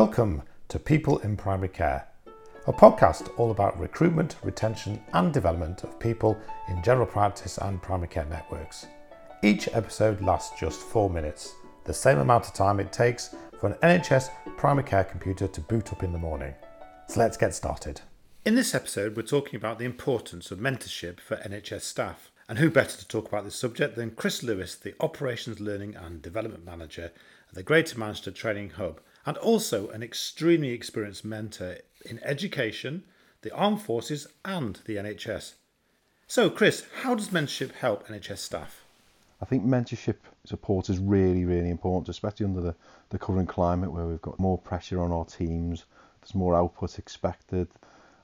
Welcome to People in Primary Care, a podcast all about recruitment, retention, and development of people in general practice and primary care networks. Each episode lasts just four minutes, the same amount of time it takes for an NHS primary care computer to boot up in the morning. So let's get started. In this episode, we're talking about the importance of mentorship for NHS staff. And who better to talk about this subject than Chris Lewis, the Operations Learning and Development Manager at the Greater Manchester Training Hub, and also an extremely experienced mentor in education, the armed forces, and the NHS. So, Chris, how does mentorship help NHS staff? I think mentorship support is really, really important, especially under the, the current climate where we've got more pressure on our teams, there's more output expected.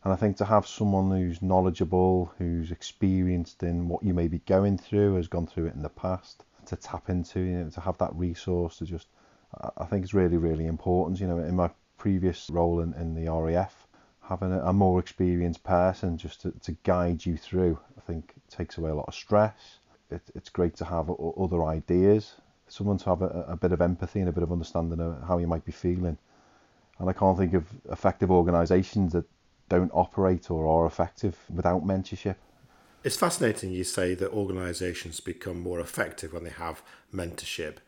And I think to have someone who's knowledgeable, who's experienced in what you may be going through, has gone through it in the past, to tap into, you know, to have that resource to just, I think it's really, really important. You know, in my previous role in, in the RAF, having a, a more experienced person just to, to guide you through, I think takes away a lot of stress. It, it's great to have other ideas, someone to have a, a bit of empathy and a bit of understanding of how you might be feeling. And I can't think of effective organisations that don't operate or are effective without mentorship. It's fascinating you say that organisations become more effective when they have mentorship.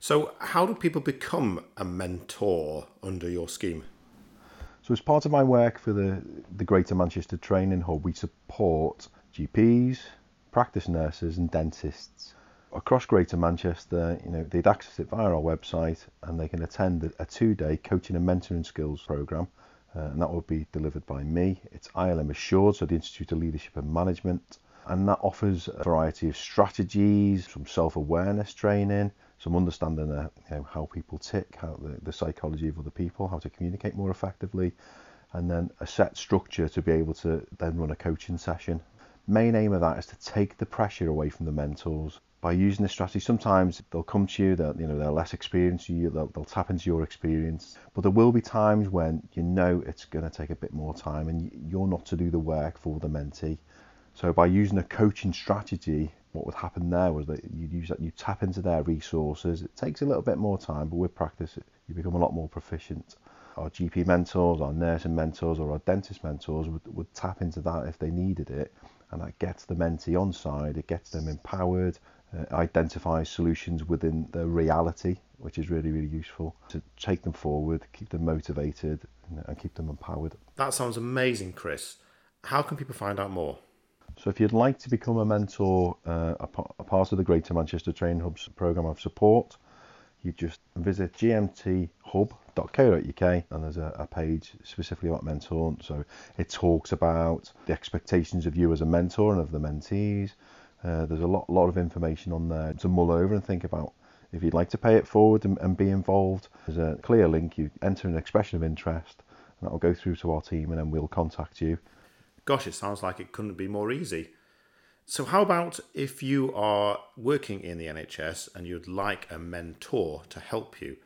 So, how do people become a mentor under your scheme? So, as part of my work for the, the Greater Manchester Training Hub, we support GPs, practice nurses, and dentists across Greater Manchester. You know, they'd access it via our website, and they can attend a two-day coaching and mentoring skills program uh, and that will be delivered by me. It's ILM Assured, so the Institute of Leadership and Management, and that offers a variety of strategies, some self-awareness training, some understanding of you know, how people tick, how the, the psychology of other people, how to communicate more effectively, and then a set structure to be able to then run a coaching session. Main aim of that is to take the pressure away from the mentors by using this strategy, sometimes they'll come to you you know they're less experienced you, they'll, they'll tap into your experience, but there will be times when you know it's going to take a bit more time and you're not to do the work for the mentee. So by using a coaching strategy, what would happen there was that you use that you tap into their resources. It takes a little bit more time, but with practice, you become a lot more proficient. Our GP mentors, our nursing mentors, or our dentist mentors would, would tap into that if they needed it, and that gets the mentee on side. It gets them empowered uh, identify solutions within the reality, which is really, really useful to take them forward, keep them motivated, and keep them empowered. That sounds amazing, Chris. How can people find out more? So, if you'd like to become a mentor, uh, a, a, part of the Greater Manchester Training Hub's programme of support, you just visit gmthub.co.uk and there's a, a, page specifically about mentoring. So, it talks about the expectations of you as a mentor and of the mentees, uh, there's a lot, lot of information on there to mull over and think about. If you'd like to pay it forward and, and be involved, there's a clear link. You enter an expression of interest, and that will go through to our team, and then we'll contact you. Gosh, it sounds like it couldn't be more easy. So, how about if you are working in the NHS and you'd like a mentor to help you?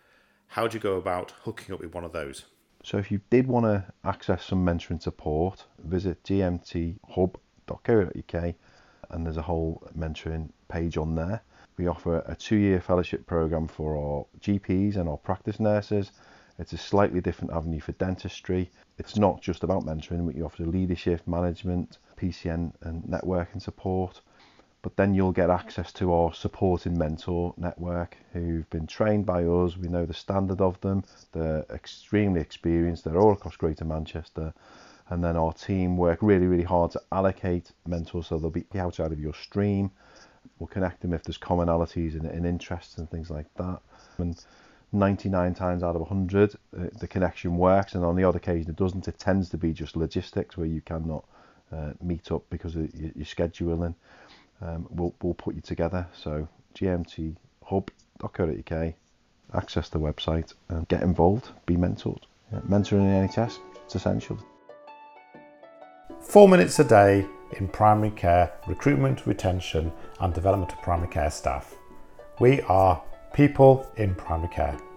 How do you go about hooking up with one of those? So, if you did want to access some mentoring support, visit gmthub.co.uk and there's a whole mentoring page on there. We offer a two year fellowship program for our GPs and our practice nurses. It's a slightly different avenue for dentistry. It's not just about mentoring, but you offer leadership, management, PCN, and networking support. But then you'll get access to our supporting mentor network who've been trained by us. We know the standard of them. They're extremely experienced. They're all across Greater Manchester and then our team work really, really hard to allocate mentors so they'll be outside of your stream. We'll connect them if there's commonalities in, in interests and things like that. And 99 times out of 100, uh, the connection works, and on the odd occasion it doesn't. It tends to be just logistics where you cannot uh, meet up because of your, your scheduling. Um, we'll, we'll put you together. So gmthub.co.uk, access the website, and get involved, be mentored. Yeah, mentoring in NHS, it's essential. Four minutes a day in primary care, recruitment, retention, and development of primary care staff. We are people in primary care.